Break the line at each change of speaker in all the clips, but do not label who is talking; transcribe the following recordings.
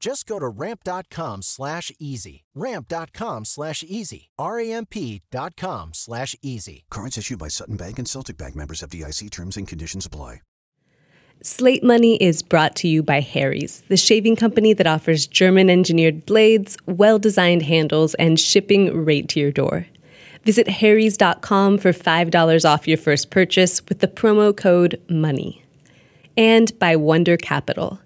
Just go to ramp.com slash easy. Ramp.com slash easy. R-A-M-P.com slash easy.
Cards issued by Sutton Bank and Celtic Bank members FDIC terms and conditions apply.
Slate Money is brought to you by Harry's, the shaving company that offers German engineered blades, well designed handles, and shipping right to your door. Visit harrys.com for $5 off your first purchase with the promo code MONEY. And by Wonder Capital.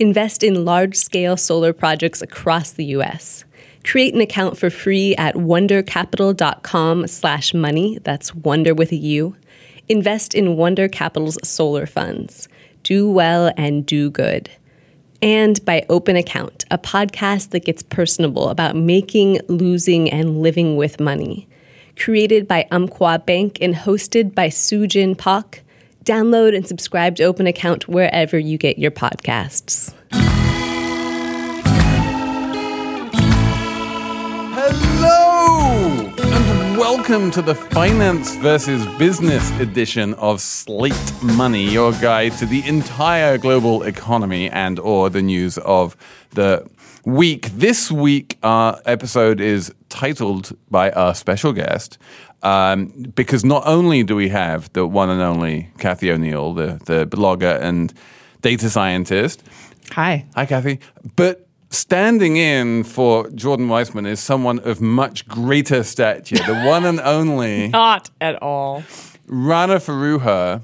Invest in large scale solar projects across the U.S. Create an account for free at wondercapital.com slash money. That's wonder with a U. Invest in Wonder Capital's solar funds. Do well and do good. And by Open Account, a podcast that gets personable about making, losing, and living with money. Created by Umpqua Bank and hosted by Sujin Pak. Download and subscribe to Open Account wherever you get your podcasts.
Hello and welcome to the Finance versus Business edition of Slate Money, your guide to the entire global economy and or the news of the week. This week, our episode is titled by our special guest, um, because not only do we have the one and only Cathy O'Neil, the, the blogger and data scientist.
Hi.
Hi, Cathy. But standing in for Jordan Weissmann is someone of much greater stature, the one and only
Not at all.
Rana Foroohar,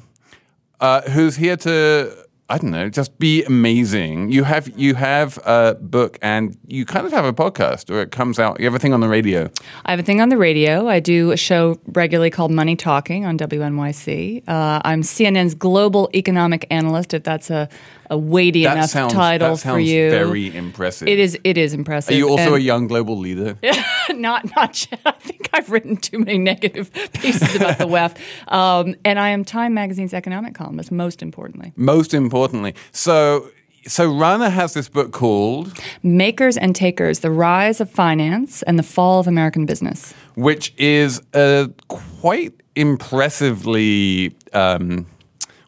uh, who's here to I don't know, just be amazing. You have you have a book and you kind of have a podcast, or it comes out. You have a thing on the radio.
I have a thing on the radio. I do a show regularly called Money Talking on WNYC. Uh, I'm CNN's global economic analyst, if that's a, a weighty
That
enough
sounds
title
that sounds
for you.
very impressive.
It is. It is impressive.
Are you also
And
a young global leader?
not not yet. I think I've written too many negative pieces about the WEF. Um, and I am Time Magazine's economic columnist. Most importantly,
Most importantly, so so Rana has this book called,
Makers and Takers: The Rise of Finance and the Fall of American Business.
which is a quite impressively, um,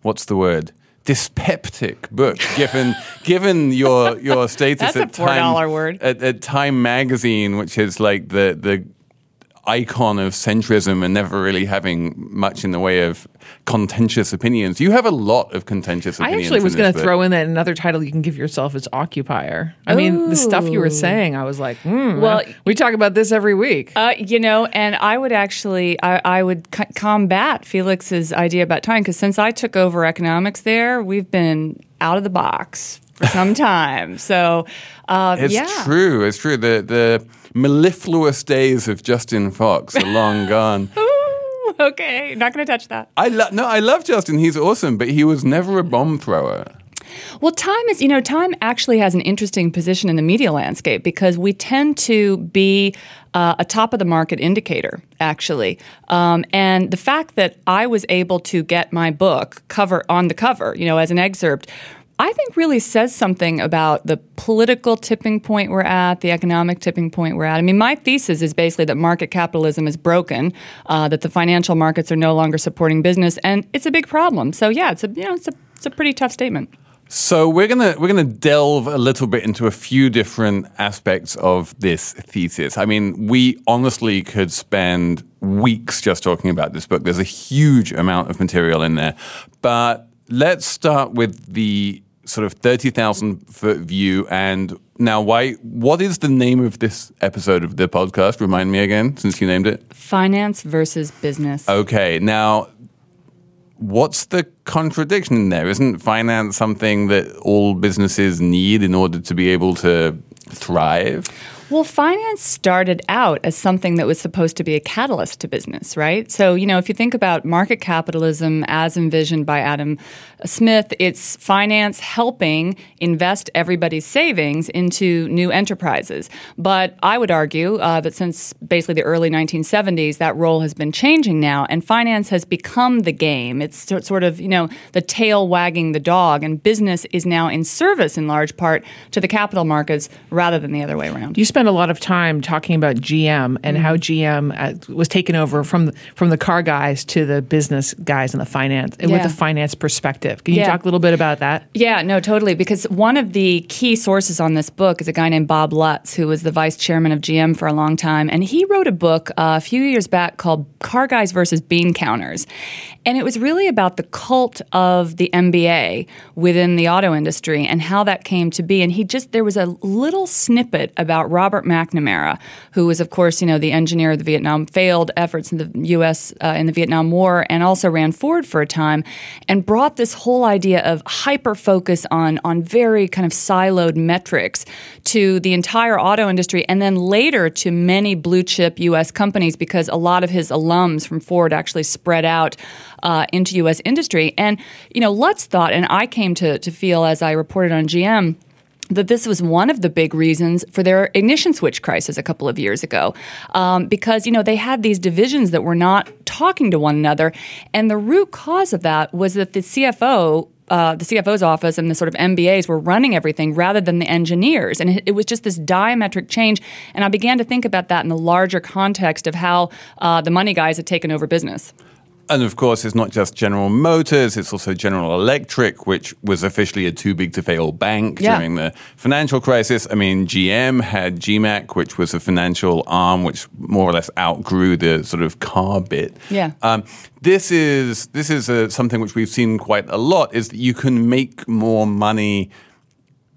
what's the word? Dyspeptic book, given given your your status
That's
at Time
$4 word.
at, at Time Magazine, which is like the the icon of centrism and never really having much in the way of contentious opinions. You have a lot of contentious opinions.
I actually was going to throw in that another title you can give yourself is occupier. I mean, the stuff you were saying, I was like, hmm,
Well,
we talk about this every week.
Uh, you know, and I would actually, I, I would c- combat Felix's idea about time because since I took over economics there, we've been out of the box for some time. So, uh,
It's
yeah.
true. It's true. The the mellifluous days of Justin Fox are long gone.
okay, not going to touch that.
I lo- no, I love Justin. He's awesome, but he was never a bomb thrower.
Well, time is, you know, time actually has an interesting position in the media landscape because we tend to be uh, a top of the market indicator, actually. Um, and the fact that I was able to get my book cover on the cover, you know, as an excerpt, I think really says something about the political tipping point we're at, the economic tipping point we're at. I mean, my thesis is basically that market capitalism is broken, uh, that the financial markets are no longer supporting business, and it's a big problem. So yeah, it's a you know it's a it's a pretty tough statement.
So we're gonna we're gonna delve a little bit into a few different aspects of this thesis. I mean, we honestly could spend weeks just talking about this book. There's a huge amount of material in there, but let's start with the sort of thirty thousand foot view. And now, why? What is the name of this episode of the podcast? Remind me again, since you named it.
Finance versus business.
Okay, now what's the contradiction in there? Isn't finance something that all businesses need in order to be able to thrive?
Well, finance started out as something that was supposed to be a catalyst to business, right? So, you know, if you think about market capitalism as envisioned by Adam Smith, it's finance helping invest everybody's savings into new enterprises. But I would argue uh, that since basically the early 1970s, that role has been changing now, and finance has become the game. It's sort of, you know, the tail wagging the dog, and business is now in service in large part to the capital markets rather than the other way around.
Spend a lot of time talking about GM and how GM uh, was taken over from the, from the car guys to the business guys and the finance and with the finance perspective. Can you
Yeah.
talk a little bit about that?
Yeah, no, totally. Because one of the key sources on this book is a guy named Bob Lutz, who was the vice chairman of GM for a long time. And he wrote a book uh, a few years back called Car Guys versus Bean Counters. And it was really about the cult of the MBA within the auto industry and how that came to be. And he just, there was a little snippet about Robert McNamara, who was, of course, you know, the engineer of the Vietnam failed efforts in the U.S. Uh, in the Vietnam War and also ran Ford for a time and brought this whole idea of hyper focus on, on very kind of siloed metrics to the entire auto industry and then later to many blue chip U.S. companies because a lot of his alums from Ford actually spread out uh, into U.S. industry. And, you know, Lutz thought, and I came to, to feel as I reported on GM, that this was one of the big reasons for their ignition switch crisis a couple of years ago, um, because you know they had these divisions that were not talking to one another, and the root cause of that was that the CFO. Uh, the CFO's office and the sort of MBAs were running everything rather than the engineers. And it, was just this diametric change. And I began to think about that in the larger context of how uh, the money guys had taken over business.
And of course, it's not just General Motors, it's also General Electric, which was officially a too big to fail bank
Yeah.
during the financial crisis. I mean, GM had GMAC, which was a financial arm which more or less outgrew the sort of car bit.
Yeah.
Um, this is this is uh something which we've seen quite a lot is that you can make more money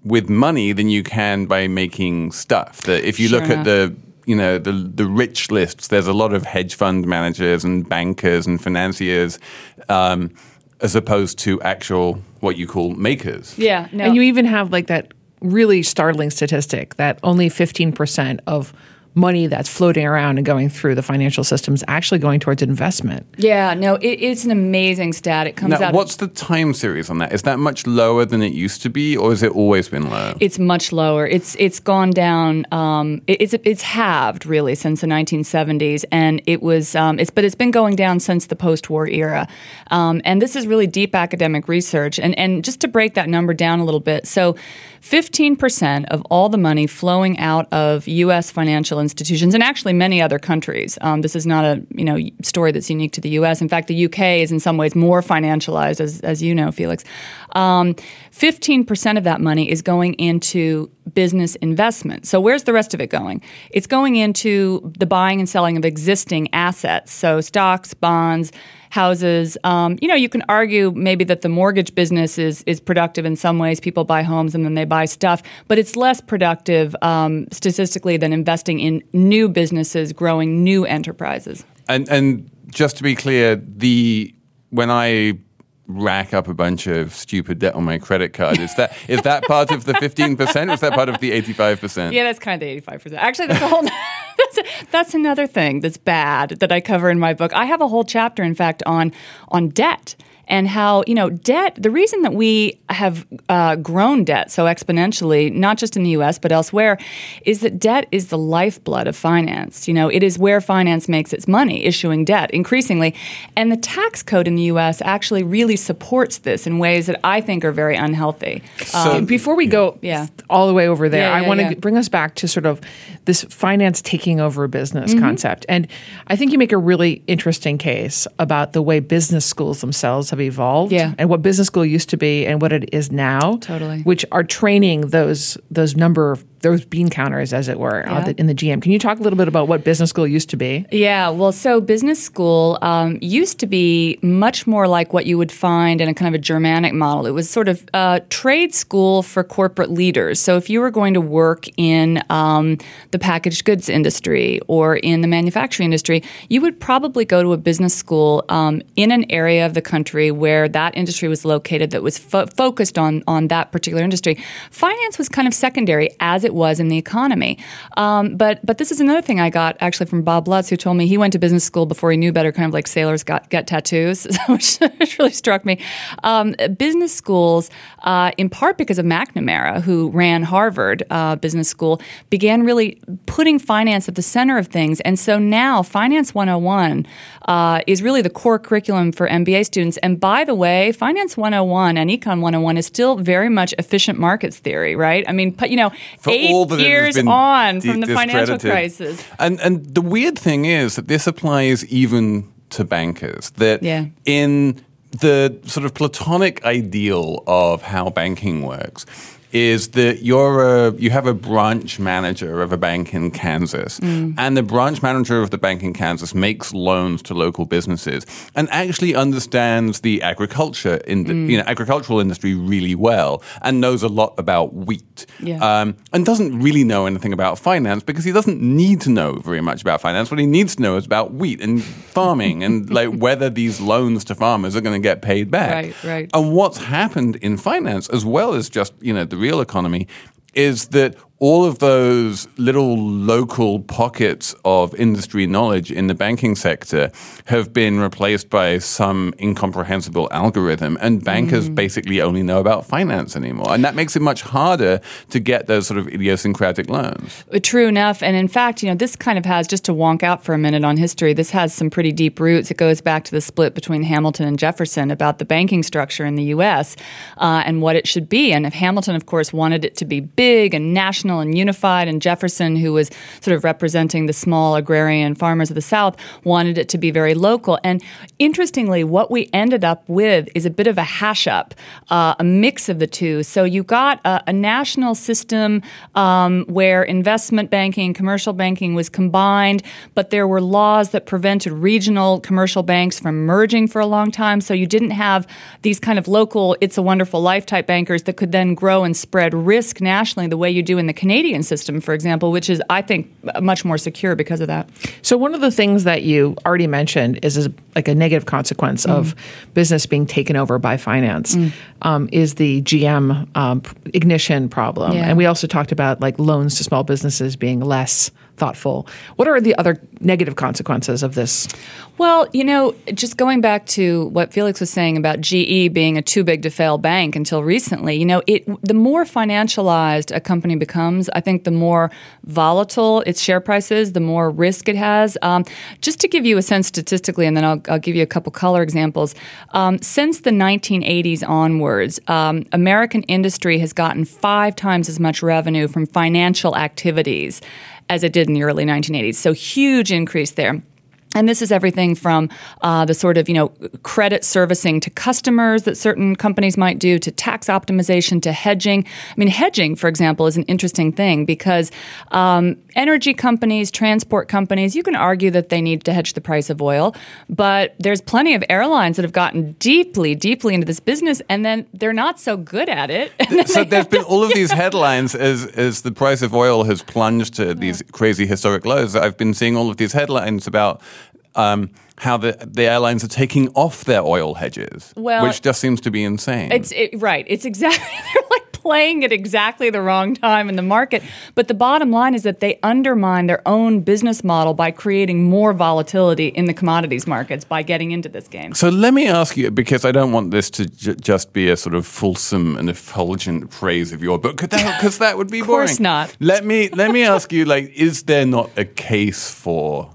with money than you can by making stuff. That if you
Sure
look at the you know the the rich lists, there's a lot of hedge fund managers and bankers and financiers, um, as opposed to actual what you call makers.
Yeah, no.
And you even have like that really startling statistic that only 15% of money that's floating around and going through the financial system is actually going towards investment.
yeah, no, it, it's an amazing stat. It comes
Now,
out.
what's the time series on that? Is that much lower than it used to be, or has it always been low?
It's much lower. It's it's gone down. Um, it- it's it's halved really since the 1970s, and it was um, it's but it's been going down since the post-war era. Um, and this is really deep academic research. And and just to break that number down a little bit, so 15% of all the money flowing out of U.S. financial institutions, and actually many other countries. Um, this is not a you know story that's unique to the U.S. In fact, the U.K. is in some ways more financialized, as as you know, Felix. Um, 15% of that money is going into business investment. So where's the rest of it going? It's going into the buying and selling of existing assets, so stocks, bonds houses. Um, you know, you can argue maybe that the mortgage business is is productive in some ways. People buy homes and then they buy stuff, but it's less productive um, statistically than investing in new businesses, growing new enterprises.
And and just to be clear, the when I rack up a bunch of stupid debt on my credit card, is that is that part of the fifteen percent? Is that part of the eighty five percent?
Yeah, that's kind of the eighty-five percent. Actually, that's a whole that's that's another thing that's bad that I cover in my book. I have a whole chapter, in fact, on on debt and how you know debt. The reason that we have uh, grown debt so exponentially, not just in the U.S. but elsewhere, is that debt is the lifeblood of finance. You know, it is where finance makes its money, issuing debt increasingly, and the tax code in the U.S. actually really supports this in ways that I think are very unhealthy.
So before we go
Yeah.
all the way over there,
Yeah,
I want to
yeah.
bring us back to sort of this finance taking over business
Mm-hmm.
concept. And I think you make a really interesting case about the way business schools themselves have evolved
Yeah.
and what business school used to be and what it is now.
Totally.
Which are training those those number of those bean counters, as it were, uh,
Yeah.
in the GM. Can you talk a little bit about what business school used to be?
Yeah, well, so business school um, used to be much more like what you would find in a kind of a Germanic model. It was sort of a trade school for corporate leaders. So if you were going to work in um, the packaged goods industry or in the manufacturing industry, you would probably go to a business school um, in an area of the country where that industry was located that was fo- focused on on that particular industry. Finance was kind of secondary as it was in the economy. Um, but but this is another thing I got actually from Bob Lutz, who told me he went to business school before he knew better, kind of like sailors got get tattoos, which, which really struck me. Um, business schools, uh, in part because of McNamara, who ran Harvard uh, Business School, began really putting finance at the center of things, and so now Finance 101 uh, is really the core curriculum for MBA students. And by the way, Finance 101 and Econ 101 is still very much efficient markets theory, right? I mean, you know,
For
eight
all that it has
years
been
on
de-
from the financial crisis.
And and the weird thing is that this applies even to bankers. That
Yeah.
in the sort of platonic ideal of how banking works is that you're a you have a branch manager of a bank in Kansas
Mm.
and the branch manager of the bank in Kansas makes loans to local businesses and actually understands the agriculture in the,
Mm.
you know agricultural industry really well and knows a lot about wheat
Yeah.
um, and doesn't really know anything about finance because he doesn't need to know very much about finance. What he needs to know is about wheat and farming and like whether these loans to farmers are going to get paid back.
Right, right.
And what's happened in finance, as well as just you know the real economy, is that all of those little local pockets of industry knowledge in the banking sector have been replaced by some incomprehensible algorithm, and bankers
Mm.
basically only know about finance anymore. And that makes it much harder to get those sort of idiosyncratic loans.
Uh, True enough. And in fact, you know, this kind of has, just to wonk out for a minute on history, this has some pretty deep roots. It goes back to the split between Hamilton and Jefferson about the banking structure in the U.S. Uh, and what it should be. And if Hamilton, of course, wanted it to be big and national and unified, and Jefferson, who was sort of representing the small agrarian farmers of the South, wanted it to be very local. And interestingly, what we ended up with is a bit of a hash up, uh, a mix of the two. So you got a, a national system um, where investment banking, and commercial banking was combined, but there were laws that prevented regional commercial banks from merging for a long time. So you didn't have these kind of local, it's a wonderful life type bankers that could then grow and spread risk nationally the way you do in the Canadian system, for example, which is, I think, much more secure because of that.
So one of the things that you already mentioned is, is like a negative consequence of
Mm.
business being taken over by finance um, is the GM um, ignition problem,
Yeah.
and we also talked about like loans to small businesses being less thoughtful. What are the other negative consequences of this?
Well, you know, just going back to what Felix was saying about GE being a too big to fail bank until recently, you know, it the more financialized a company becomes, I think the more volatile its share price is, the more risk it has. Um, just to give you a sense statistically, and then I'll, I'll give you a couple color examples. Um, since the 1980s onwards, um, American industry has gotten five times as much revenue from financial activities as it did in the early 1980s. So huge increase there. And this is everything from uh, the sort of you know credit servicing to customers that certain companies might do, to tax optimization, to hedging. I mean, hedging, for example, is an interesting thing because um, energy companies, transport companies, you can argue that they need to hedge the price of oil, but there's plenty of airlines that have gotten deeply, deeply into this business, and then they're not so good at it.
so there's been all of these headlines as as the price of oil has plunged to these crazy historic lows. I've been seeing all of these headlines about um, how the the airlines are taking off their oil hedges,
Well,
which just seems to be insane.
It's it, right. It's exactly they're like playing at exactly the wrong time in the market. But the bottom line is that they undermine their own business model by creating more volatility in the commodities markets by getting into this game.
So let me ask you, because I don't want this to j- just be a sort of fulsome and effulgent praise of your book, because that would be boring.
Of course
boring.
not.
Let me let me ask you, like, is there not a case for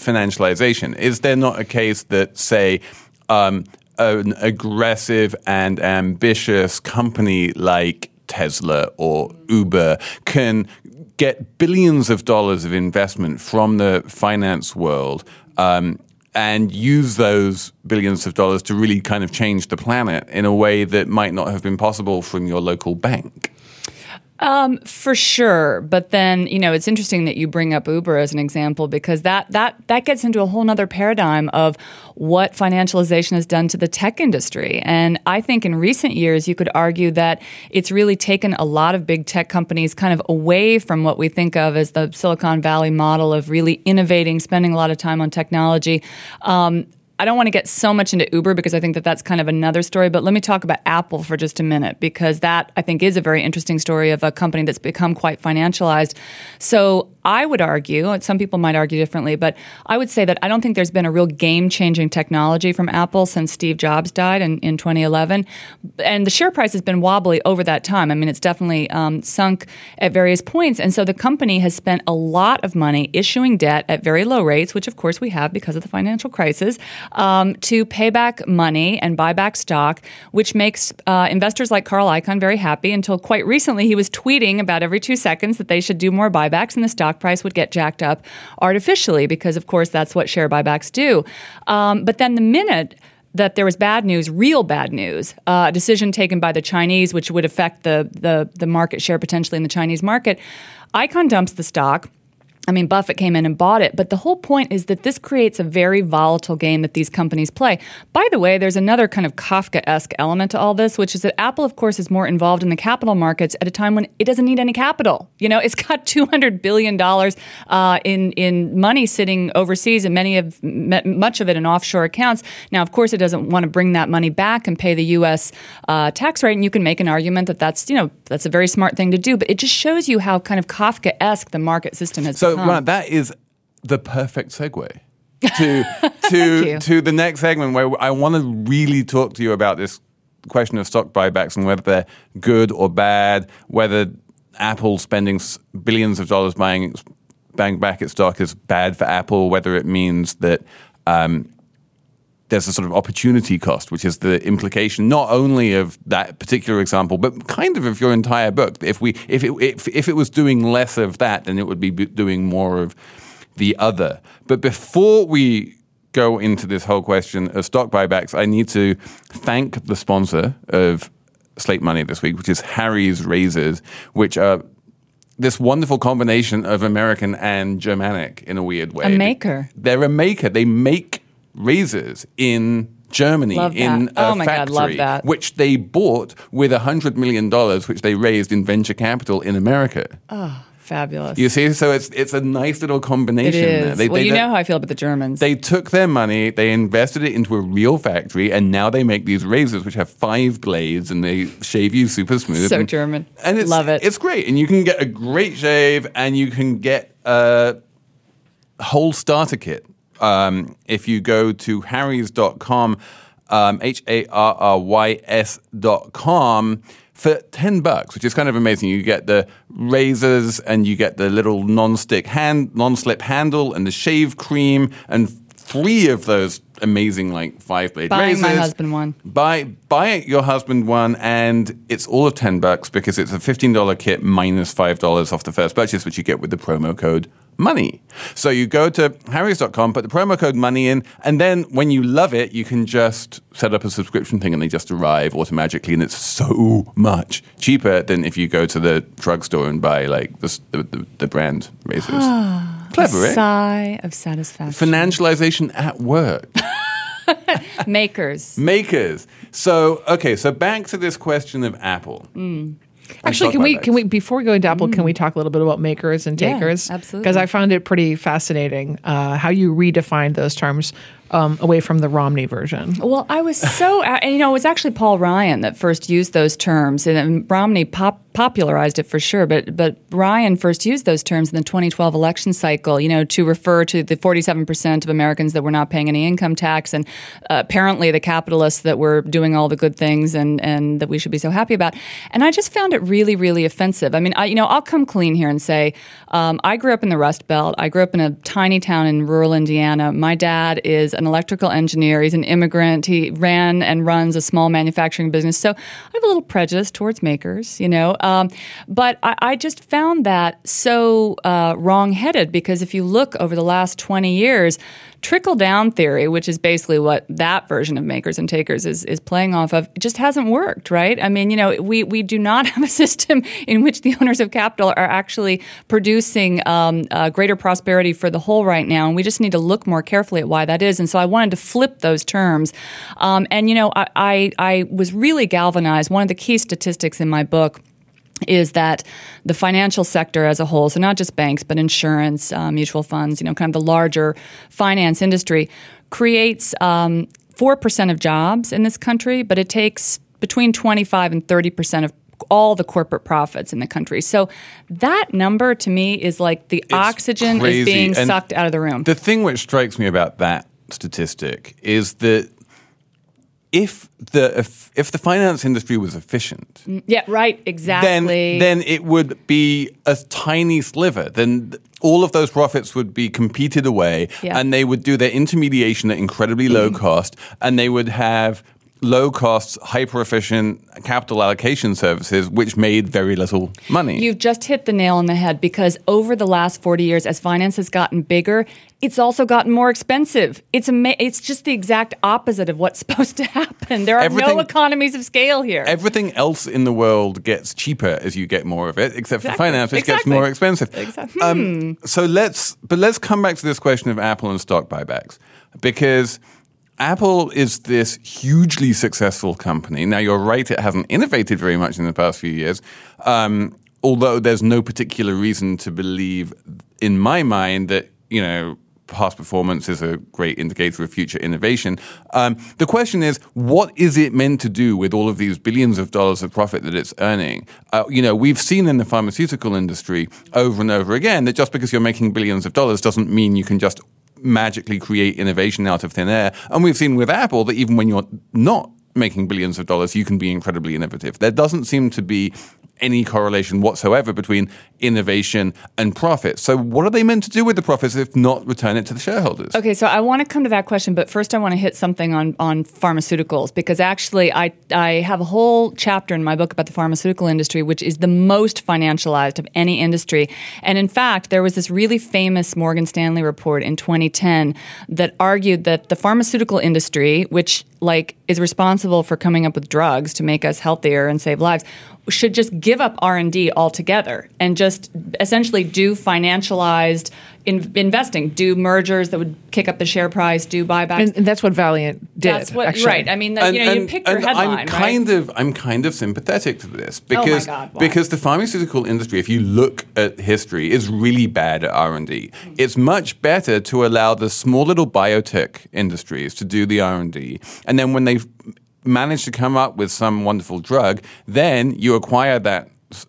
financialization? Is there not a case that, say, um, an aggressive and ambitious company like Tesla or Uber can get billions of dollars of investment from the finance world um, and use those billions of dollars to really kind of change the planet in a way that might not have been possible from your local bank?
Um, for sure, but then you know it's interesting that you bring up Uber as an example because that that that gets into a whole nother paradigm of what financialization has done to the tech industry. And I think in recent years you could argue that it's really taken a lot of big tech companies kind of away from what we think of as the Silicon Valley model of really innovating, spending a lot of time on technology. Um, I don't want to get so much into Uber because I think that that's kind of another story, but let me talk about Apple for just a minute because that I think is a very interesting story of a company that's become quite financialized. So I would argue, some people might argue differently, but I would say that I don't think there's been a real game changing technology from Apple since Steve Jobs died in, in 2011. And the share price has been wobbly over that time. I mean, it's definitely um, sunk at various points. And so the company has spent a lot of money issuing debt at very low rates, which of course we have because of the financial crisis, um, to pay back money and buy back stock, which makes uh, investors like Carl Icahn very happy until quite recently he was tweeting about every two seconds that they should do more buybacks in the stock price would get jacked up artificially because, of course, that's what share buybacks do. Um, but then the minute that there was bad news, real bad news, uh, a decision taken by the Chinese, which would affect the, the the market share potentially in the Chinese market. Icahn dumps the stock. I mean, Buffett came in and bought it, but the whole point is that this creates a very volatile game that these companies play. By the way, there's another kind of Kafka esque element to all this, which is that Apple, of course, is more involved in the capital markets at a time when it doesn't need any capital. You know, it's got $200 billion uh, in, in money sitting overseas and many of, much of it in offshore accounts. Now, of course, it doesn't want to bring that money back and pay the U.S. Uh, tax rate, and you can make an argument that that's, you know, that's a very smart thing to do, but it just shows you how kind of Kafka esque the market system has
So,
become.
Ron, that is the perfect segue to to to the next segment where I want to really talk to you about this question of stock buybacks and whether they're good or bad, whether Apple spending billions of dollars buying buying back its stock is bad for Apple, whether it means that. Um, there's a sort of opportunity cost, which is the implication not only of that particular example, but kind of of your entire book. If we, if it, if, if it was doing less of that, then it would be doing more of the other. But before we go into this whole question of stock buybacks, I need to thank the sponsor of Slate Money this week, which is Harry's Razors, which are this wonderful combination of American and Germanic in a weird way.
A maker.
They're a maker. They make razors in Germany
Love
in
that.
a
Oh God,
factory,
love that.
which they bought with hundred million dollars, which they raised in venture capital in America. Oh.
Fabulous.
You see, so it's it's a nice little combination.
is.
There. They,
well,
they-
you know how I feel about the Germans.
they took their money, they invested it into a real factory, and now they make these razors which have five blades and they shave you super smooth.
So
and,
German.
And it's,
Love it.
It's great. And you can get a great shave and you can get a whole starter kit. Um, if you go to harrys.com, um, H A R R Y S.com, for 10 bucks, which is kind of amazing. You get the razors and you get the little non-stick hand, non-slip handle and the shave cream and three of those amazing like five blade
Buying
razors.
Buy my husband one.
Buy buy your husband one, and it's all of ten bucks because it's a fifteen dollar kit minus five dollars off the first purchase, which you get with the promo code money. So you go to harrys.com, put the promo code money in, and then when you love it, you can just set up a subscription thing and they just arrive automatically, and it's so much cheaper than if you go to the drugstore and buy like the the, the, brand razors. Clever, eh?
Sigh of satisfaction.
Financialization at work.
Makers.
Makers. So okay, so back to this question of Apple.
Mm.
Actually, can we
about
can we before we go into Apple, can we talk a little bit about makers and
Yeah,
takers?
absolutely.
Because I found it pretty fascinating uh, how you redefine those terms um, away from the Romney version.
Well, I was so, and you know, it was actually Paul Ryan that first used those terms, and Romney pop, popularized it for sure. But but Ryan first used those terms in the 2012 election cycle, you know, to refer to the 47 percent of Americans that were not paying any income tax, and uh, apparently the capitalists that were doing all the good things and and that we should be so happy about. And I just found it really, really offensive. I mean, I, you know, I'll come clean here and say um, I grew up in the Rust Belt. I grew up in a tiny town in rural Indiana. My dad is an electrical engineer. He's an immigrant. He ran and runs a small manufacturing business. So I have a little prejudice towards makers, you know. Um, but I, I, just found that so uh, wrong-headed because if you look over the last 20 years, trickle down theory, which is basically what that version of makers and takers is, is playing off of, just hasn't worked, right? I mean, you know, we, we do not have a system in which the owners of capital are actually producing um, uh, greater prosperity for the whole right now. And we just need to look more carefully at why that is. And so I wanted to flip those terms. Um, and, you know, I, I, I was really galvanized. One of the key statistics in my book is that the financial sector as a whole, so not just banks, but insurance, uh, mutual funds, you know, kind of the larger finance industry, creates um, 4% of jobs in this country, but it takes between 25 and 30% of all the corporate profits in the country. So that number to me is like the
It's
oxygen
crazy.
is being
And
sucked out of the room.
The thing which strikes me about that statistic is that if the if, if the finance industry was efficient, mm,
yeah, right, exactly.
then then it would be a tiny sliver. Then all of those profits would be competed away,
Yeah.
and they would do their intermediation at incredibly low mm. cost, and they would have low cost, hyper efficient capital allocation services, which made very little money.
You've just hit the nail on the head because over the last 40 years, as finance has gotten bigger, it's also gotten more expensive. It's ama- it's just the exact opposite of what's supposed to happen. There are
Everything-
no economies of scale here.
Everything else in the world gets cheaper as you get more of it, except for finance, which gets more expensive.
Exactly.
Um, so let's, but let's come back to this question of Apple and stock buybacks because Apple is this hugely successful company. Now, you're right; it hasn't innovated very much in the past few years. Um, although there's no particular reason to believe, in my mind, that you know past performance is a great indicator of future innovation. Um, the question is, what is it meant to do with all of these billions of dollars of profit that it's earning? Uh, you know, we've seen in the pharmaceutical industry over and over again that just because you're making billions of dollars doesn't mean you can just magically create innovation out of thin air. And we've seen with Apple that even when you're not making billions of dollars, you can be incredibly innovative. There doesn't seem to be any correlation whatsoever between innovation and profit. So, what are they meant to do with the profits if not return it to the shareholders?
Okay, so I want to come to that question, but first I want to hit something on, on pharmaceuticals because actually I, I have a whole chapter in my book about the pharmaceutical industry, which is the most financialized of any industry. And in fact, there was this really famous Morgan Stanley report in 2010 that argued that the pharmaceutical industry, which like is responsible for coming up with drugs to make us healthier and save lives, should just give up R&D altogether and just essentially do financialized in, investing, do mergers that would kick up the share price, do buybacks.
And, and that's what Valeant did.
That's what
actually.
right. I mean, the, you know, you pick your headline,
I'm kind
right?
of I'm kind of sympathetic to this
Oh my
because
God,
because the pharmaceutical industry, if you look at history, is really bad at R and D. It's much better to allow the small little biotech industries to do the R and D, and then when they manage to come up with some wonderful drug, then you acquire that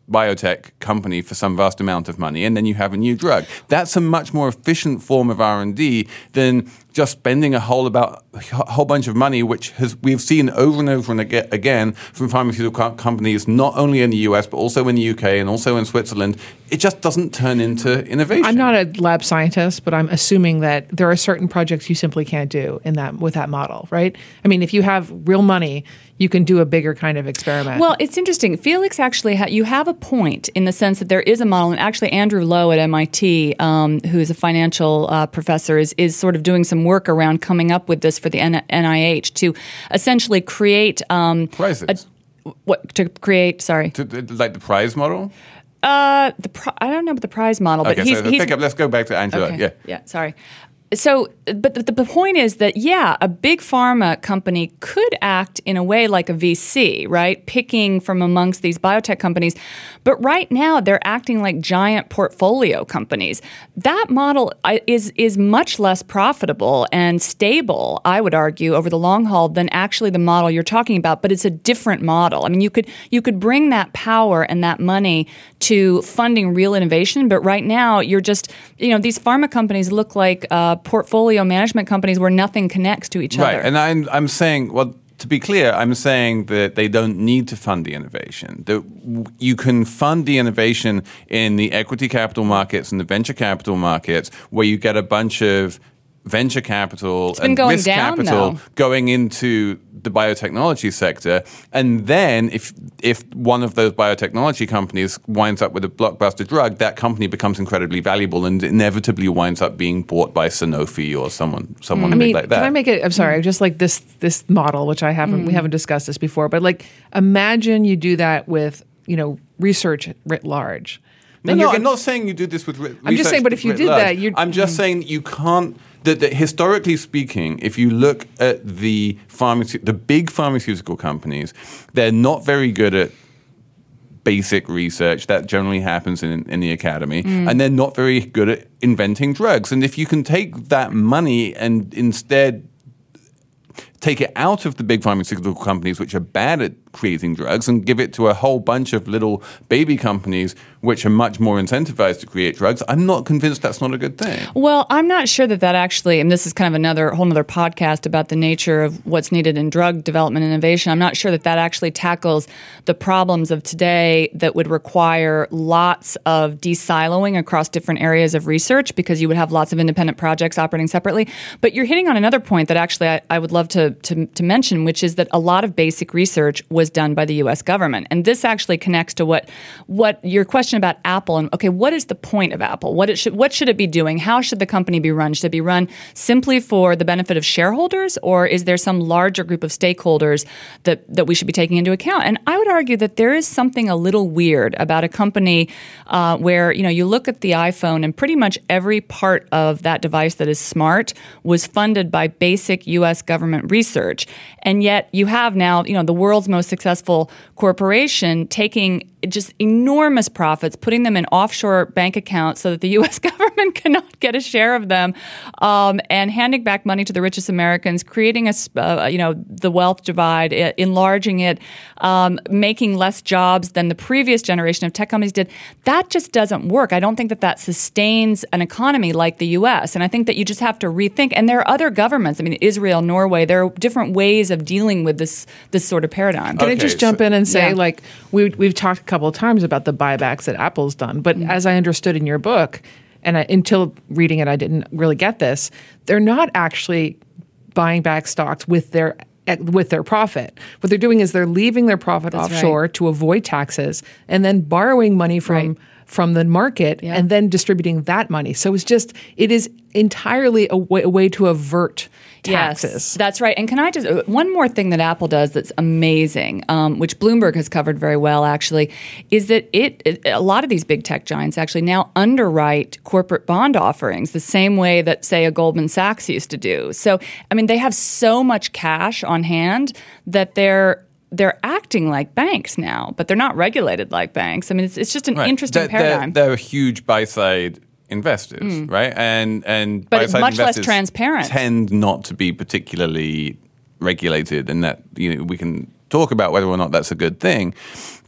biotech company for some vast amount of money and then you have a new drug. That's a much more efficient form of r&d than just spending a whole about a whole bunch of money which has we've seen over and over and again from pharmaceutical companies not only in the US but also in the UK and also in Switzerland it just doesn't turn into innovation
I'm not a lab scientist, but I'm assuming that there are certain projects you simply can't do in that with that model, right? I mean, if you have real money, you can do a bigger kind of experiment.
Well, it's interesting. Felix actually, ha- you have a point in the sense that there is a model, and actually Andrew Lo at MIT, um, who is a financial uh, professor, is is sort of doing some work around coming up with this for the N- NIH to essentially create um,
Prizes.
a- what to create? Sorry,
to- like the prize model
uh, the pri- I don't know about the prize model, but
okay
he's,
so
he's
pick up let's go back to Angela
Okay.
yeah
Yeah. Sorry. So, but the, the point is that, yeah, a big pharma company could act in a way like a VC, right? Picking from amongst these biotech companies. But right now, they're acting like giant portfolio companies. That model is, is much less profitable and stable, I would argue, over the long haul than actually the model you're talking about. But it's a different model. I mean, you could, you could bring that power and that money to funding real innovation. But right now, you're just, you know, these pharma companies look like, uh, portfolio management companies where nothing connects to each
right.
other.
And I'm, I'm saying, well, to be clear, I'm saying that they don't need to fund the innovation. That you can fund the innovation in the equity capital markets and the venture capital markets, where you get a bunch of venture capital and risk
down,
capital
though.
going into the biotechnology sector and then if if one of those biotechnology companies winds up with a blockbuster drug that company becomes incredibly valuable and inevitably winds up being bought by Sanofi or someone someone mm.
I
big
mean,
like that
can I make it? I'm sorry, mm. just like this this model, which I haven't we mm. haven't discussed this before, but like imagine you do that with you know research writ large.
No,
Then
no,
you're
I'm not saying you do this with. Re-
I'm just saying, but if you did
large.
that, you're-
I'm just saying you can't. That, that historically speaking, if you look at the pharmacy, the big pharmaceutical companies, they're not very good at basic research that generally happens in, in the academy, mm. and they're not very good at inventing drugs. And if you can take that money and instead take it out of the big pharmaceutical companies which are bad at creating drugs and give it to a whole bunch of little baby companies which are much more incentivized to create drugs, I'm not convinced that's not a good thing.
Well, I'm not sure that that actually, and this is kind of another whole other podcast about the nature of what's needed in drug development innovation. I'm not sure that that actually tackles the problems of today that would require lots of de-siloing across different areas of research because you would have lots of independent projects operating separately. But you're hitting on another point that actually I, I would love to, to, to mention, which is that a lot of basic research was done by the U.S. government, and this actually connects to what what your question about Apple and okay, what is the point of Apple? What it should what should it be doing? How should the company be run? Should it be run simply for the benefit of shareholders, or is there some larger group of stakeholders that that we should be taking into account? And I would argue that there is something a little weird about a company uh, where you know you look at the iPhone and pretty much every part of that device that is smart was funded by basic U.S. government research, and yet you have now you know the world's most successful corporation taking just enormous profits, putting them in offshore bank accounts so that the U.S. government cannot get a share of them, um, and handing back money to the richest Americans, creating a uh, you know the wealth divide, enlarging it, um, making less jobs than the previous generation of tech companies did. That just doesn't work. I don't think that that sustains an economy like the U.S. And I think that you just have to rethink. And there are other governments. I mean, Israel, Norway. There are different ways of dealing with this this sort of paradigm.
Can I just jump
so-
in and say,
Yeah.
like, we, we've talked a couple of times about the buybacks that Apple's done, but mm-hmm. as I understood in your book, and I, until reading it, I didn't really get this. They're not actually buying back stocks with their with their profit. What they're doing is they're leaving their profit
That's
offshore
right.
to avoid taxes, and then borrowing money from
Right.
From the market,
Yeah.
and then distributing that money. So it's just it is entirely a way, a way to avert taxes.
Yes, that's right. And can I just uh, one more thing that Apple does that's amazing, um, which Bloomberg has covered very well, actually, is that it, it a lot of these big tech giants actually now underwrite corporate bond offerings the same way that say a Goldman Sachs used to do. So I mean, they have so much cash on hand that they're they're acting like banks now, but they're not regulated like banks. I mean, it's, it's just an
Right.
interesting
They're- they're-
paradigm.
They're, huge buy side investors, right? And and
Mm. But it's much less
investors
transparent.
Tend not to be particularly regulated, and that you know we can talk about whether or not that's a good thing.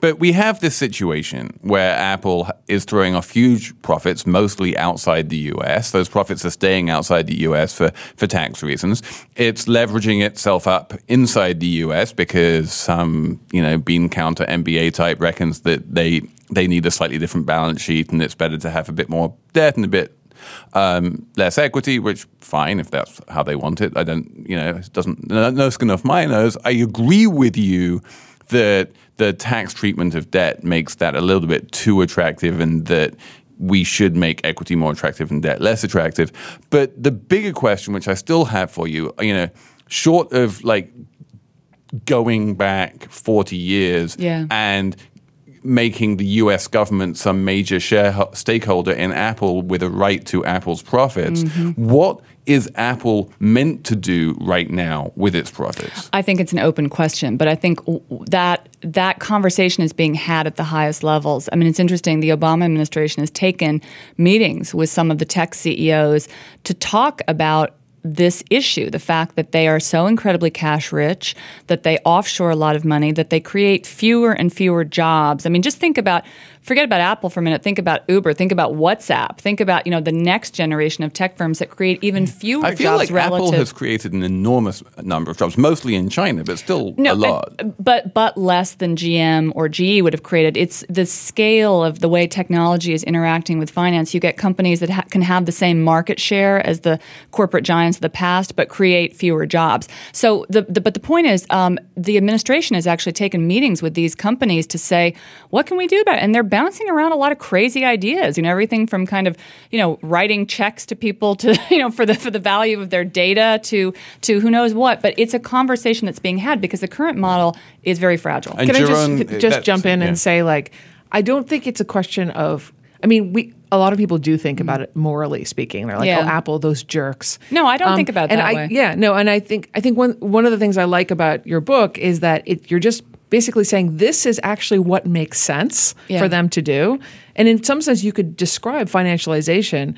But we have this situation where Apple is throwing off huge profits, mostly outside the US. Those profits are staying outside the US for, for tax reasons. It's leveraging itself up inside the US because some, you know, bean counter MBA type reckons that they they need a slightly different balance sheet and it's better to have a bit more debt and a bit um, less equity, which fine if that's how they want it. I don't, you know, it doesn't no, no skin off my nose. I agree with you that the tax treatment of debt makes that a little bit too attractive, and that we should make equity more attractive and debt less attractive. But the bigger question, which I still have for you, you know, short of like going back 40 years
Yeah.
and making the US government some major share stakeholder in Apple with a right to Apple's profits.
Mm-hmm.
What is Apple meant to do right now with its profits?
I think it's an open question, but I think that that conversation is being had at the highest levels. I mean, it's interesting. The Obama administration has taken meetings with some of the tech CEOs to talk about this issue the fact that they are so incredibly cash rich, that they offshore a lot of money, that they create fewer and fewer jobs. I mean, just think about forget about Apple for a minute. Think about Uber. Think about WhatsApp. Think about you know the next generation of tech firms that create even fewer
I feel
jobs
like
relative.
Apple has created an enormous number of jobs, mostly in China, but still
no,
a lot.
but- but but less than GM or GE would have created. It's the scale of the way technology is interacting with finance. You get companies that ha- can have the same market share as the corporate giants of the past, but create fewer jobs. So the, the but the point is, um, the administration has actually taken meetings with these companies to say, what can we do about it? And they're bouncing around a lot of crazy ideas. You know, everything from kind of you know writing checks to people to you know for the for the value of their data to to who knows what. But it's a conversation that's being had because the current model is very fragile.
And
Can I just just jump in
yeah.
and say like I don't think it's a question of I mean we a lot of people do think mm. about it morally speaking. They're like,
Yeah.
"Oh, Apple, those jerks."
No, I don't um, think about
and
that
I,
way.
Yeah, no, and I think I think one one of the things I like about your book is that it, you're just basically saying this is actually what makes sense
Yeah.
for them to do, and in some sense, you could describe financialization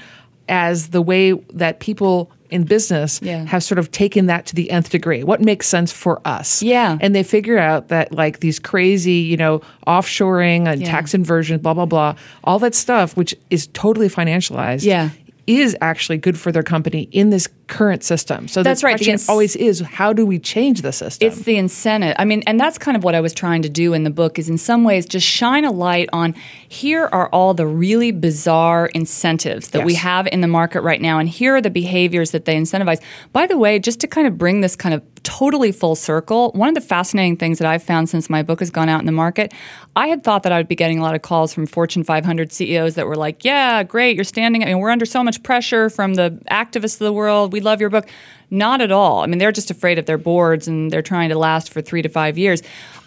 as the way that people in business
Yeah.
have sort of taken that to the nth degree. What makes sense for us?
Yeah.
and they figure out that like these crazy, you know, offshoring and
Yeah.
tax inversion, blah blah blah, all that stuff, which is totally financialized,
Yeah.
Is actually good for their company in this current system. So
That's
the
right. The
question
ins-
always is, how do we change the system?
It's the incentive. I mean, and that's kind of what I was trying to do in the book is in some ways just shine a light on here are all the really bizarre incentives that we have in the market right now and here are the behaviors that they incentivize. By the way, just to kind of bring this kind of totally full circle, one of the fascinating things that I've found since my book has gone out in the market, I had thought that I would be getting a lot of calls from Fortune 500 CEOs that were like, "Yeah, great, you're standing. I mean, we're under so much pressure from the activists of the world. We love your book." Not at all. I mean, they're just afraid of their boards and they're trying to last for three to five years.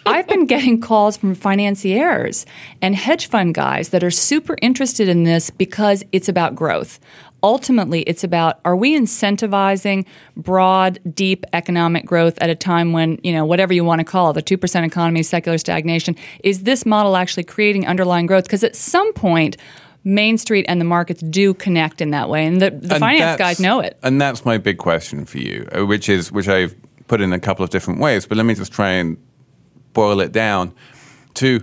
I've been getting calls from financiers and hedge fund guys that are super interested in this because it's about growth. Ultimately, it's about are we incentivizing broad, deep economic growth at a time when, you know, whatever you want to call it, the 2% economy, secular stagnation, is this model actually creating underlying growth? Because at some point, Main Street and the markets do connect in that way. And the, the
And
finance guys know it.
And that's my big question for you, uh, which is which I've put in a couple of different ways. But let me just try and boil it down to: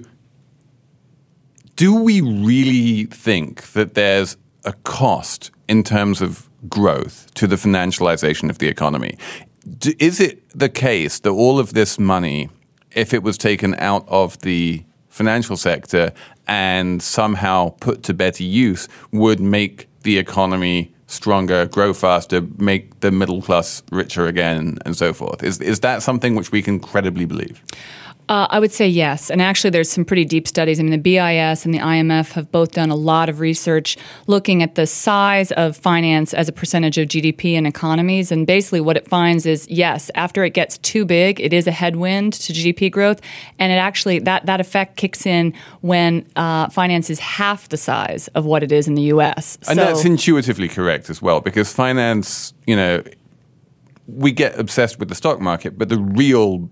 Do we really think that there's a cost in terms of growth to the financialization of the economy? Is it the case that all of this money, if it was taken out of the financial sector and somehow put to better use, would make the economy stronger, grow faster, make the middle class richer again, and so forth? Is, is that something which we can credibly believe?
Uh, I would say yes. And actually, there's some pretty deep studies. I mean, the BIS and the IMF have both done a lot of research looking at the size of finance as a percentage of GDP in economies. And basically, what it finds is yes, after it gets too big, it is a headwind to GDP growth. And it actually, that, that effect kicks in when uh, finance is half the size of what it is in the US.
And
So-
that's intuitively correct as well, because finance, you know, we get obsessed with the stock market, but the real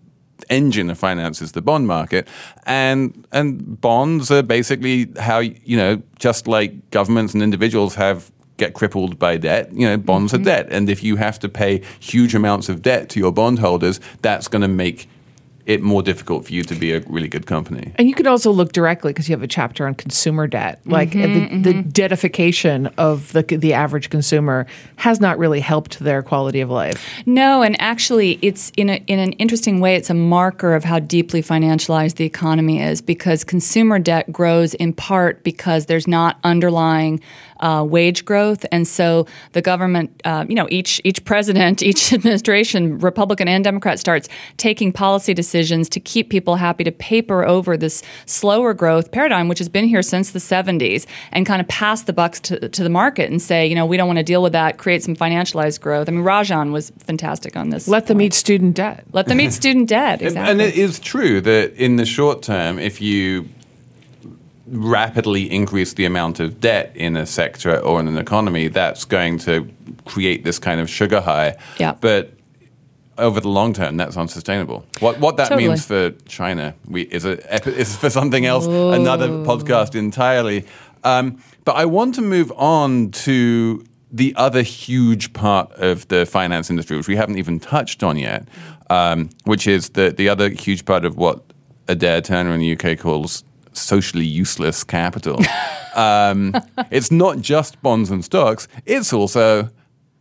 engine of finance is the bond market, and and bonds are basically how you know, just like governments and individuals have get crippled by debt, you know, bonds are mm-hmm. debt, and if you have to pay huge amounts of debt to your bondholders, that's going to make it more difficult for you to be a really good company.
And you could also look directly because you have a chapter on consumer debt. Like
Mm-hmm,
the, the dedification of the the average consumer has not really helped their quality of life.
No, and actually, it's in a, in an interesting way. It's a marker of how deeply financialized the economy is because consumer debt grows in part because there's not underlying uh, wage growth, and so the government, uh, you know, each each president, each administration, Republican and Democrat, starts taking policy decisions to keep people happy to paper over this slower growth paradigm, which has been here since the 70s, and kind of pass the bucks to, to the market and say, you know, we don't want to deal with that. Create some financialized growth. I mean, Rajan was fantastic on this.
Let them
point.
eat student debt.
Let them eat student debt.
And-
Exactly.
And it is true that in the short term, if you rapidly increase the amount of debt in a sector or in an economy, that's going to create this kind of sugar high.
Yeah.
But over the long term, that's unsustainable. What what that
Totally.
means for China we, is a is for something else, another podcast entirely. Um, but I want to move on to the other huge part of the finance industry, which we haven't even touched on yet, um, which is the the other huge part of what Adair Turner in the UK calls socially useless capital. um, it's not just bonds and stocks; it's also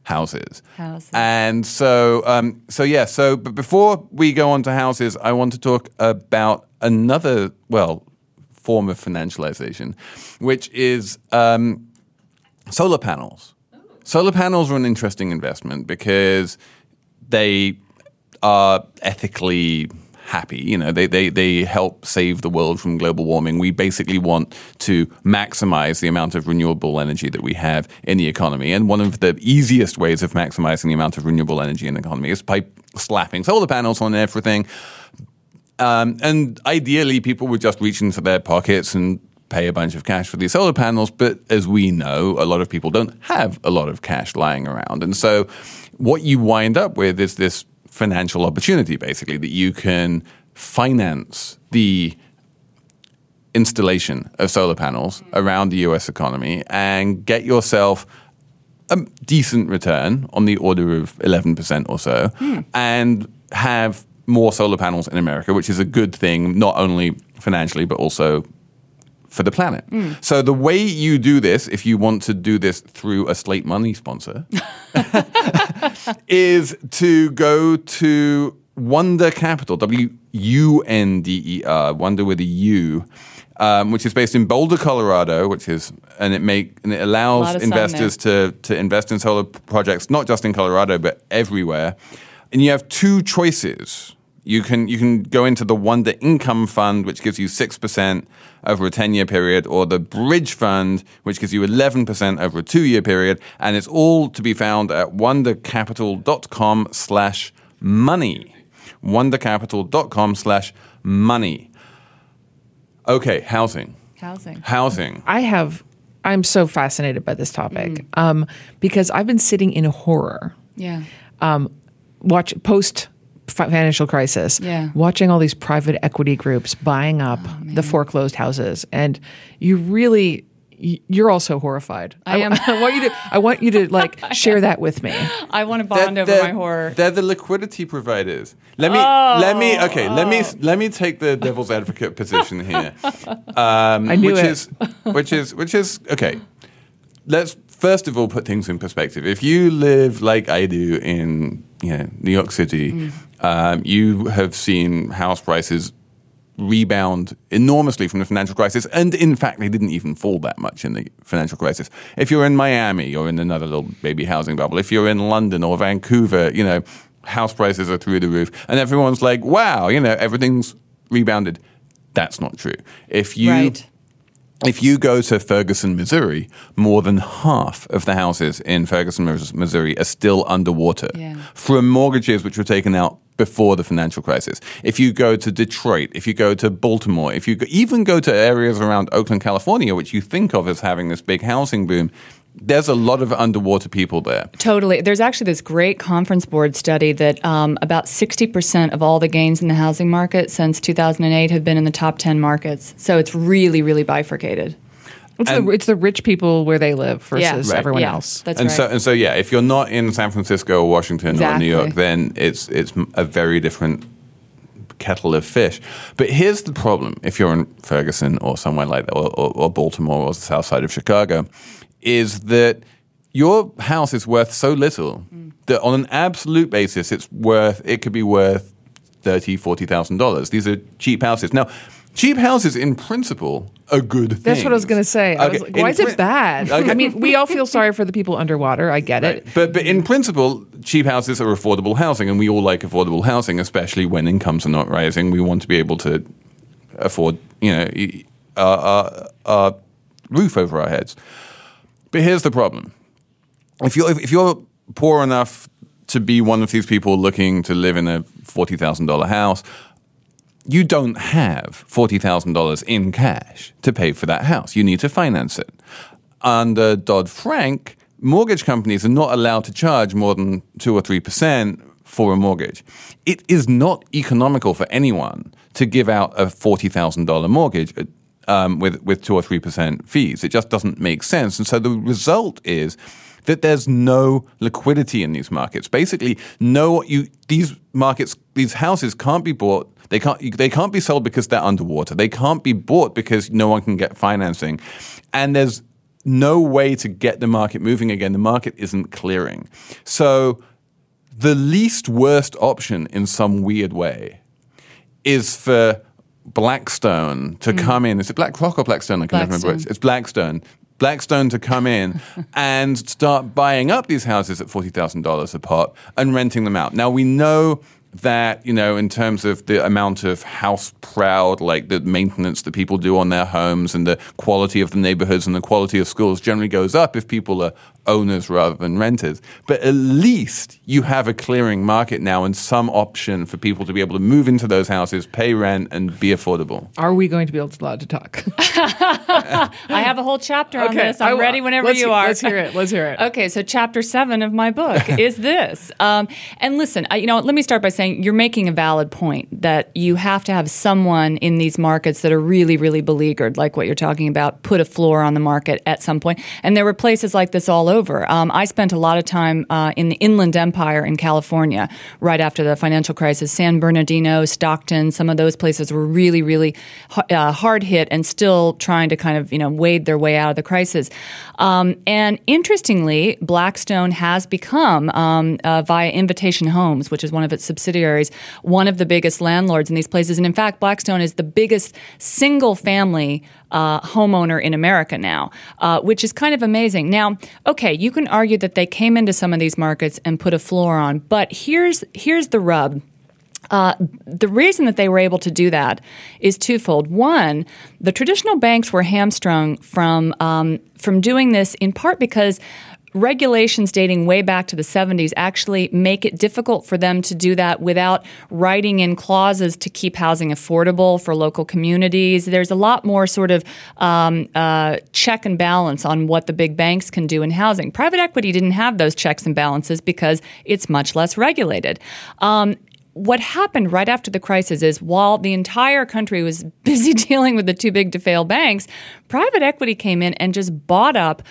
houses.
Houses.
And so, um, so yeah. So, but before we go on to houses, I want to talk about another, well, form of financialization, which is um, solar panels. Solar panels are an interesting investment because they are ethically happy. You know, they, they, they help save the world from global warming. We basically want to maximize the amount of renewable energy that we have in the economy. And one of the easiest ways of maximizing the amount of renewable energy in the economy is by slapping solar panels on everything. Um, and ideally, people would just reach into their pockets and pay a bunch of cash for these solar panels. But as we know, a lot of people don't have a lot of cash lying around. And so what you wind up with is this financial opportunity, basically, that you can finance the installation of solar panels mm. around the US economy and get yourself a decent return on the order of 11% or so hmm. and have more solar panels in America, which is a good thing, not only financially, but also for the planet. So the way you do this, if you want to do this through a Slate Money sponsor, is to go to Wonder Capital, W U N D E R, Wonder with a U, um, which is based in Boulder, Colorado, which is and it make and it allows investors to to invest in solar projects not just in Colorado but everywhere. And you have two choices. You can you can go into the Wonder Income Fund, which gives you six percent over a ten year period, or the Bridge Fund, which gives you eleven percent over a two year period, and it's all to be found at wondercapital.com slash money. Wondercapital.com slash money. Okay, housing.
Housing.
Housing.
I have. I'm so fascinated by this topic um, because I've been sitting in horror
Yeah.
watch post fi- financial crisis,
Yeah.
watching all these private equity groups buying up the foreclosed houses, and you really you're also horrified.
I am.
I want you to. I want you to like share that with me.
I want to bond over my horror.
They're the liquidity providers. Let me let me okay. Let me let me take the devil's advocate position here. Um,
I knew
which
it.
is which is which is okay. Let's first of all put things in perspective. If you live like I do in you know, New York City,
Mm.
um, you have seen house prices rebound enormously from the financial crisis, and in fact, they didn't even fall that much in the financial crisis. If you're in Miami, you're in another little baby housing bubble. If you're in London or Vancouver, you know, house prices are through the roof, and everyone's like, "Wow, you know, everything's rebounded." That's not true. If you
Right.
If you go to Ferguson, Missouri, more than half of the houses in Ferguson, Missouri are still underwater
Yeah.
from mortgages which were taken out before the financial crisis. If you go to Detroit, if you go to Baltimore, if you go, even go to areas around Oakland, California, which you think of as having this big housing boom, there's a lot of underwater people there.
Totally. There's actually this great conference board study that um, about 60% of all the gains in the housing market since 2008 have been in the top 10 markets. So it's really, really bifurcated.
It's
And-
the it's the rich people where they live versus
Yeah. Right.
everyone
Yeah.
else.
That's
and
right.
so and so yeah, if you're not in San Francisco or Washington or New York, then it's it's a very different kettle of fish. But here's the problem: if you're in Ferguson or somewhere like that, or, or, or Baltimore or the south side of Chicago, is that your house is worth so little mm. that on an absolute basis, it's worth it could be worth thirty, forty thousand dollars. These are cheap houses. Now, cheap houses in principle are good things.
That's what I was going to say. I was
Okay,
like, why
in
is it bad?
Okay.
I mean, we all feel sorry for the people underwater. I get it.
But but in principle, cheap houses are affordable housing, and we all like affordable housing, especially when incomes are not rising. We want to be able to afford, you know, y- our, our, our roof over our heads. But here's the problem: if you're if, you're poor enough to be one of these people looking to live in a forty thousand dollar house, you don't have $40,000 in cash to pay for that house. You need to finance it. Under Dodd Frank, mortgage companies are not allowed to charge more than 2 or 3% for a mortgage. It is not economical for anyone to give out a $40,000 mortgage um, with, with 2 or 3% fees. It just doesn't make sense. And so the result is that there's no liquidity in these markets. Basically, no you these markets these houses can't be bought they can't they can't be sold because they're underwater. They can't be bought because no one can get financing. And there's no way to get the market moving again. The market isn't clearing. So the least worst option in some weird way is for Blackstone to mm. come in. Is it BlackRock or Blackstone? I can never remember. It's, it's Blackstone. Blackstone to come in and start buying up these houses at forty thousand dollars a pop and renting them out. Now we know that you know in terms of the amount of house proud, like the maintenance that people do on their homes and the quality of the neighborhoods and the quality of schools generally goes up if people are owners rather than renters. But at least you have a clearing market now and some option for people to be able to move into those houses, pay rent, and be affordable.
Are we going to be able to allowed to talk?
I have a whole chapter on this. I'm
I-
ready whenever
let's
you are.
Let's hear it. Let's hear it.
Okay, so chapter seven of my book is this. Um, and listen, I, you know, let me start by saying you're making a valid point that you have to have someone in these markets that are really, really beleaguered, like what you're talking about, put a floor on the market at some point. And there were places like this all over. Um, I spent a lot of time uh, in the Inland Empire in California right after the financial crisis. San Bernardino, Stockton, some of those places were really, really uh, hard hit and still trying to kind of you know wade their way out of the crisis. Um, and interestingly, Blackstone has become um, uh, via Invitation Homes, which is one of its subsidiaries, one of the biggest landlords in these places. And in fact, Blackstone is the biggest single family uh, homeowner in America now, uh, which is kind of amazing. Now, okay, you can argue that they came into some of these markets and put a floor on, but here's here's the rub. Uh, the reason that they were able to do that is twofold. One, the traditional banks were hamstrung from um, from doing this in part because regulations dating way back to the 70s actually make it difficult for them to do that without writing in clauses to keep housing affordable for local communities. There's a lot more sort of um, uh, check and balance on what the big banks can do in housing. Private equity didn't have those checks and balances because it's much less regulated. Um, what happened right after the crisis is while the entire country was busy dealing with the too big to fail banks, private equity came in and just bought up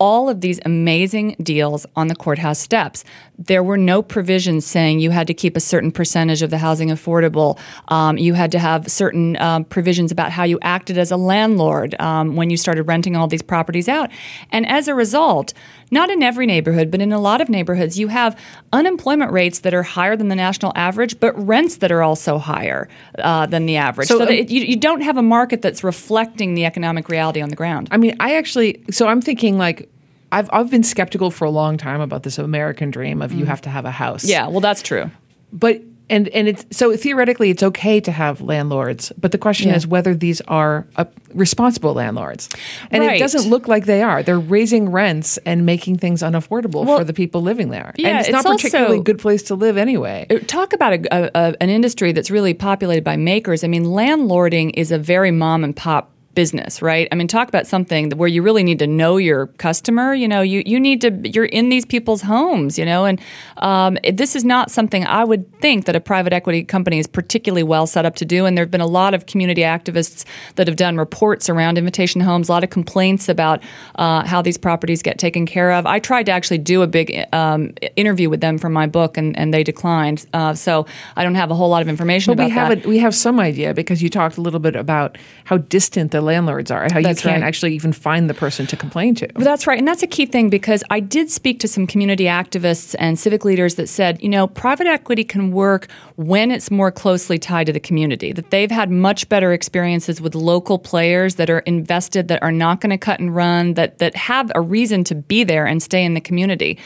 all of these amazing deals on the courthouse steps. There were no provisions saying you had to keep a certain percentage of the housing affordable. Um, you had to have certain um, provisions about how you acted as a landlord um, when you started renting all these properties out. And as a result, not in every neighborhood, but in a lot of neighborhoods, you have unemployment rates that are higher than the national average, but rents that are also higher uh, than the average.
So,
So, that
um,
it, you, you don't have a market that's reflecting the economic reality on the ground.
I mean, I actually, so I'm thinking like, I've, I've been skeptical for a long time about this American dream of you have to have a house.
yeah, well, that's true.
But, and, and it's, so theoretically it's okay to have landlords, but the question
Yeah.
is whether these are uh, responsible landlords. And it doesn't look like they are. They're raising rents and making things unaffordable
Well,
for the people living there.
yeah,
and it's, not particularly
also-
a good place to live anyway.
Talk about a, a, a, an industry that's really populated by makers. I mean, landlording is a very mom and pop business, right? I mean, talk about something where you really need to know your customer. You know, you, you need to, you're in these people's homes, you know, and um, this is not something I would think that a private equity company is particularly well set up to do. And there have been a lot of community activists that have done reports around invitation homes, a lot of complaints about uh, how these properties get taken care of. I tried to actually do a big um, interview with them for my book, and, and they declined. Uh, so I don't have a whole lot of information
But
about
we have
that.
a, we have some idea because you talked a little bit about how distant the landlords are, how
That's
you can't
right.
actually even find the person to complain to.
Well, That's right. And that's a key thing because I did speak to some community activists and civic leaders that said, you know, private equity can work when it's more closely tied to the community, that they've had much better experiences with local players that are invested, that are not going to cut and run, that, that have a reason to be there and stay in the community.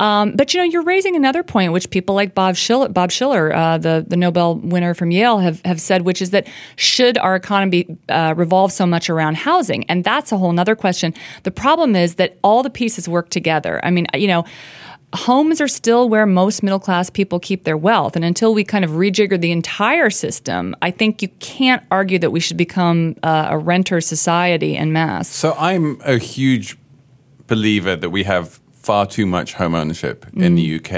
Um, but you know, you're raising another point, which people like Bob Shiller, Bob Shiller, uh, the the Nobel winner from Yale, have have said, which is that should our economy uh, revolve so much around housing? And that's a whole other question. The problem is that all the pieces work together. I mean, you know homes are still where most middle class people keep their wealth. And until we kind of rejigger the entire system, I think you can't argue that we should become uh, a renter society en masse.
So I'm a huge believer that we have far too much home ownership in the UK.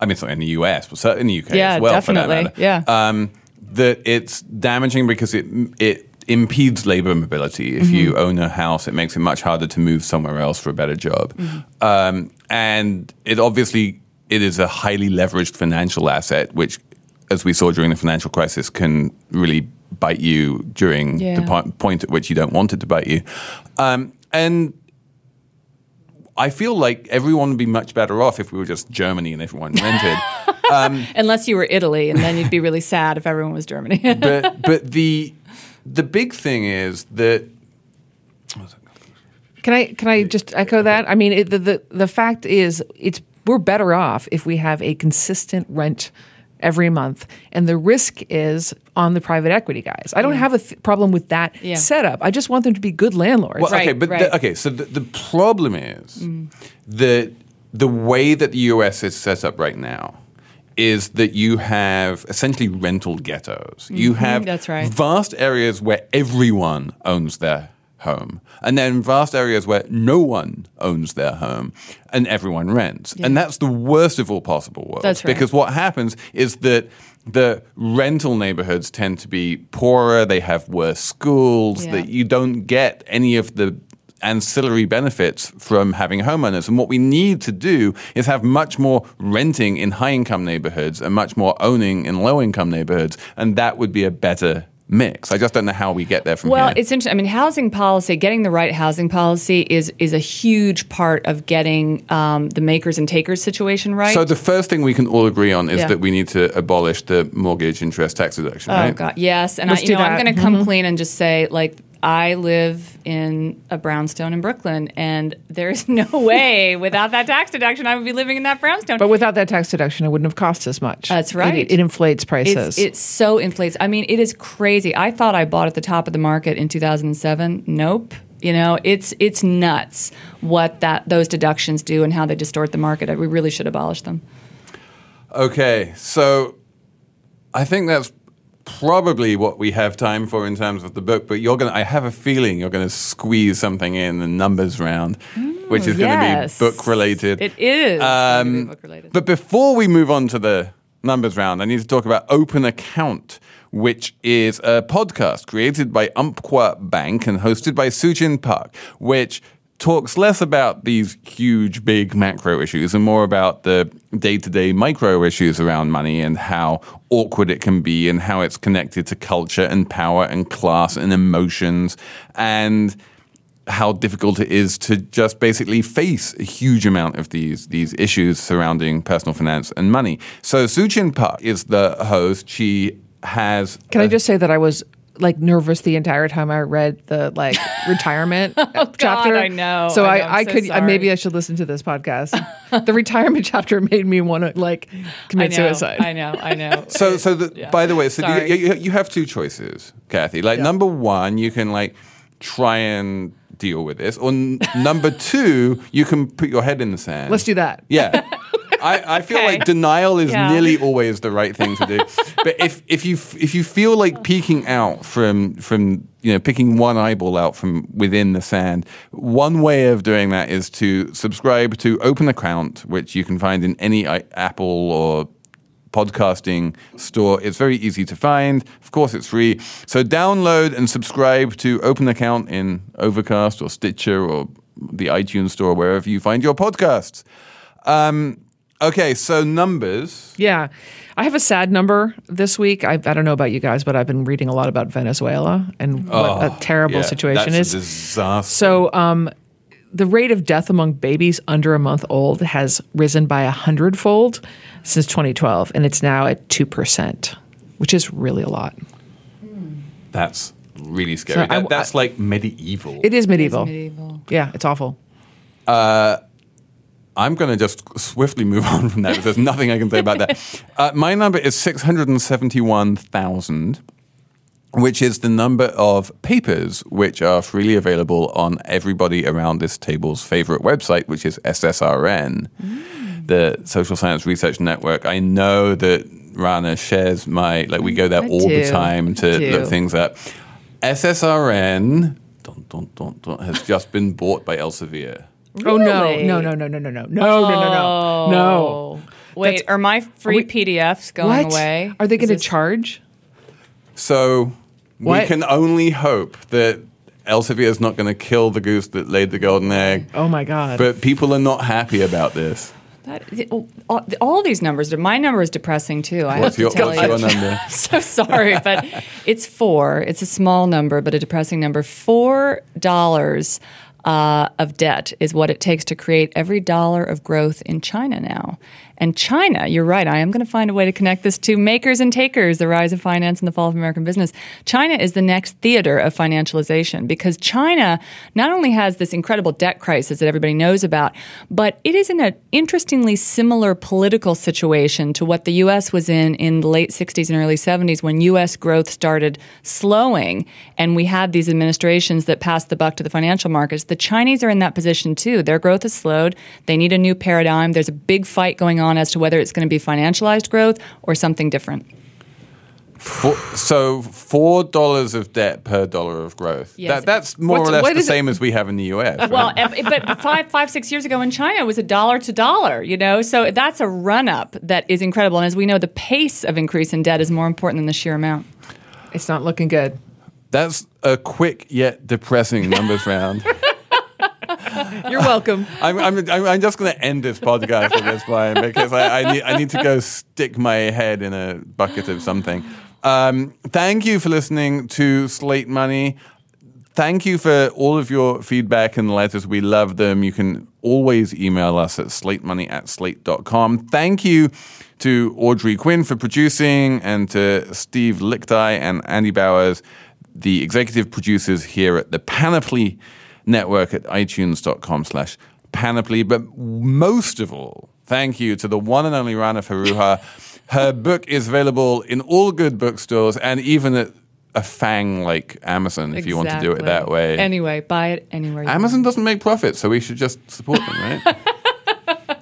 I mean, it's not in the US, but certainly in the UK
Mm. Yeah,
as well. For
definitely.
that matter.
Yeah.
Um, that it's damaging because it it impedes labor mobility. If
Mm-hmm.
you own a house, it makes it much harder to move somewhere else for a better job.
Mm-hmm.
Um, and it obviously it is a highly leveraged financial asset, which, as we saw during the financial crisis, can really bite you during the
Yeah.
po- point at which you don't want it to bite you. Um, and I feel like everyone would be much better off if we were just Germany and everyone rented.
Um, Unless you were Italy, and then you'd be really sad if everyone was Germany.
but but the the big thing is that
Can I can I just echo that? I mean, it, the, the the fact is, it's we're better off if we have a consistent rent every month, and the risk is on the private equity guys. I don't have a th- problem with that
Yeah.
setup. I just want them to be good landlords.
well, okay, but
right.
The, okay, so the, the problem is that the way that the US is set up right now is that you have essentially rental ghettos. You have
Mm-hmm, that's right.
vast areas where everyone owns their home, and then vast areas where no one owns their home and everyone rents. And that's the worst of all possible worlds.
That's right.
Because what happens is that the rental neighborhoods tend to be poorer, they have worse schools,
Yeah.
that you don't get any of the ancillary benefits from having homeowners. And what we need to do is have much more renting in high income neighborhoods and much more owning in low income neighborhoods. And that would be a better mix. I just don't know how we get there from
Well,
here.
Well, it's interesting. I mean, housing policy, getting the right housing policy is is a huge part of getting um, the makers and takers situation right.
so the first thing we can all agree on is
Yeah.
that we need to abolish the mortgage interest tax deduction,
oh
right?
God, yes. And
Let's
I, you
do
know, I'm.
Mm-hmm.
going to come clean and just say, like, I live in a brownstone in Brooklyn, and there is no way without that tax deduction I would be living in that brownstone.
But without that tax deduction, it wouldn't have cost as much.
That's
It-
right.
It, inflates prices.
It's, it so inflates. I mean, it is crazy. I thought I bought at the top of the market in 2007. Nope. You know, it's it's nuts what that those deductions do and how they distort the market. We really should abolish them.
Okay, so I think that's probably what we have time for in terms of the book. But you're gonna, I have a feeling you're gonna squeeze something in the numbers round, which is
yes.
gonna be book related.
It is
Um,
book related.
But before we move on to the numbers round, I need to talk about Open Account, which is a podcast created by Umpqua Bank and hosted by Sujin Park, which talks less about these huge, big macro issues and more about the day to day micro issues around money and how awkward it can be and how it's connected to culture and power and class and emotions and how difficult it is to just basically face a huge amount of these these issues surrounding personal finance and money. So Sujin Park is the host. She has
Can I just say that I was like nervous the entire time I read the like retirement oh, chapter.
Oh, I know.
So
I
I,
know. I'm
I
so
could I, maybe. I should listen to this podcast. the retirement chapter made me want to like
I
commit
know,
suicide.
I know. I know.
So, so the, by the way, so you, you, you have two choices, Cathy. Like number one, you can like try and deal with this, or n- number two, you can put your head in the sand.
Let's do that.
Yeah. I, I feel
Okay.
like denial is
Yeah.
nearly always the right thing to do. but if, if you if you feel like peeking out from from you know picking one eyeball out from within the sand, one way of doing that is to subscribe to Open Account, which you can find in any i- Apple or podcasting store. It's very easy to find. Of course, it's free. So download and subscribe to Open Account in Overcast or Stitcher or the iTunes store, wherever you find your podcasts. Um, okay, so numbers.
Yeah. I have a sad number this week. I, I don't know about you guys, but I've been reading a lot about Venezuela and what a terrible
Oh, Yeah,
situation
that's
is.
A disaster.
So, um, the rate of death among babies under a month old has risen by a hundredfold since 2012, and it's now at 2%, which is really a lot.
that's really scary.
So I-
that's like medieval.
It is medieval.
medieval.
Yeah, it's awful.
I'm going to just swiftly move on from that because there's nothing I can say about that. Uh, my number is 671,000, which is the number of papers which are freely available on everybody around this table's favorite website, which is SSRN, the Social Science Research Network. I know that Rana shares my, like, we go there
I
all the time to look things up. SSRN dun, dun, dun, has just been bought by Elsevier.
Oh no,
Really?
no, no, no, no, no, no, no, no, no, no, no. Oh.
Wait,
That's-
are my free
we-
PDFs going
What?
away?
Are they going to charge?
So we can only hope that Elsevier is not going to kill the goose that laid the golden egg.
Oh my god!
But people are not happy about this.
That, oh, all, all these numbers. My number is depressing too. I
What's
have
your,
to tell
what's
you.
your number?
so sorry, but it's four. It's a small number, but a depressing number. Four dollars uh, of debt is what it takes to create every dollar of growth in China now. And China, you're right. I am going to find a way to connect this to makers and takers, the rise of finance and the fall of American business. China is the next theater of financialization because China not only has this incredible debt crisis that everybody knows about, but it is in an interestingly similar political situation to what the U.S. was in in the late 60s and early 70s when U.S. growth started slowing and we had these administrations that passed the buck to the financial markets. The Chinese are in that position too. Their growth has slowed. They need a new paradigm. There's a big fight going on as to whether it's going to be financialized growth or something different.
Four, so four dollars of debt per dollar of growth.
Yes.
That, that's more
What's-
or less the
is it-
same as we have in the U.S. right?
Well, but five, five, six years ago in China, it was a dollar to dollar, you know? So that's a run up that is incredible. And as we know, the pace of increase in debt is more important than the sheer amount.
it's not looking good.
that's a quick yet depressing numbers round.
You're welcome.
I'm, I'm, I'm just going to end this podcast at this point because I, I, need, I need to go stick my head in a bucket of something. Um, thank you for listening to Slate Money. Thank you for all of your feedback and letters. We love them. You can always email us at slatemoney at slate.com. Thank you to Audrey Quinn for producing and to Steve Lickteig and Andy Bowers, the executive producers here at the Panoply Network at itunes.com slash panoply. But most of all, thank you to the one and only Rana Foroohar. Her book is available in all good bookstores and even at a fang like Amazon if you want to do it that way.
Anyway, buy it anywhere you
Amazon
want.
doesn't make profit, so we should just support them, right?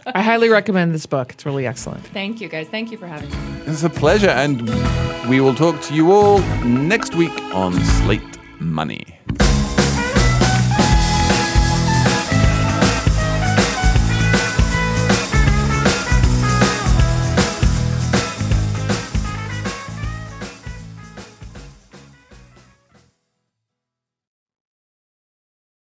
I highly recommend this book. It's really excellent.
Thank you, guys. Thank you for having me.
it's a pleasure, and we will talk to you all next week on Slate Money.